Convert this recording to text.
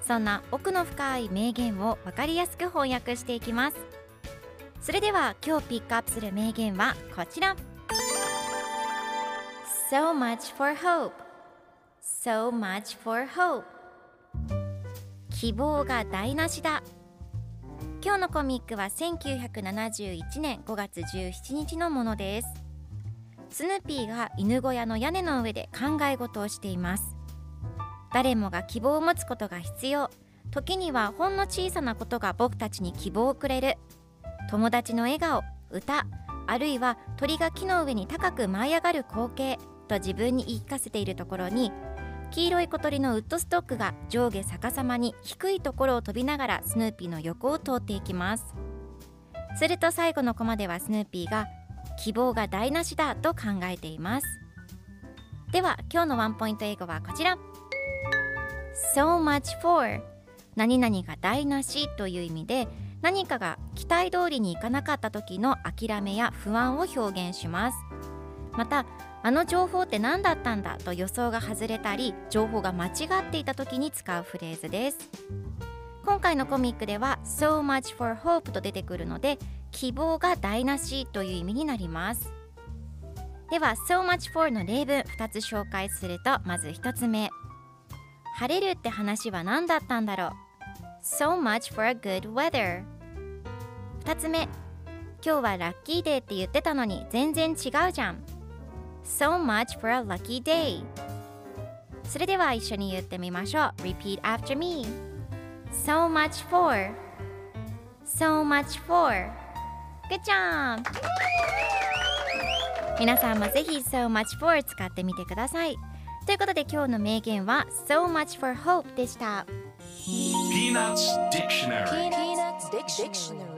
そんな奥の深い名言を分かりやすく翻訳していきます。それでは今日ピックアップする名言はこちら。So much for hope. So much for hope. 希望が台無しだ。今日のコミックは1971年5月17日のものです。スヌーピーが犬小屋の屋根の上で考え事をしています。誰もが希望を持つことが必要。時にはほんの小さなことが僕たちに希望をくれる。友達の笑顔歌あるいは鳥が木の上に高く舞い上がる光景と自分に言い聞かせているところに黄色い小鳥のウッドストックが上下逆さまに低いところを飛びながらスヌーピーの横を通っていきます。すると最後のコマではスヌーピーが希望が台無しだと考えています。では今日のワンポイント英語はこちら。So much for 何々が台無しという意味で何かが期待通りにいかなかった時の諦めや不安を表現します。またあの情報って何だったんだと予想が外れたり情報が間違っていた時に使うフレーズです。今回のコミックでは So much for hope と出てくるので希望が台無しという意味になります。では So much for の例文2つ紹介するとまず1つ目。晴れるって話は何だったんだろう So much for a good weather 2つ目今日はラッキーデーって言ってたのに全然違うじゃん So much for a lucky day それでは一緒に言ってみましょう Repeat after me So much for So much for Good job! 皆さんもぜひ So much for 使ってみてくださいということで今日の名言は So much for hope でした Peanuts Dictionary Peanuts Dictionary.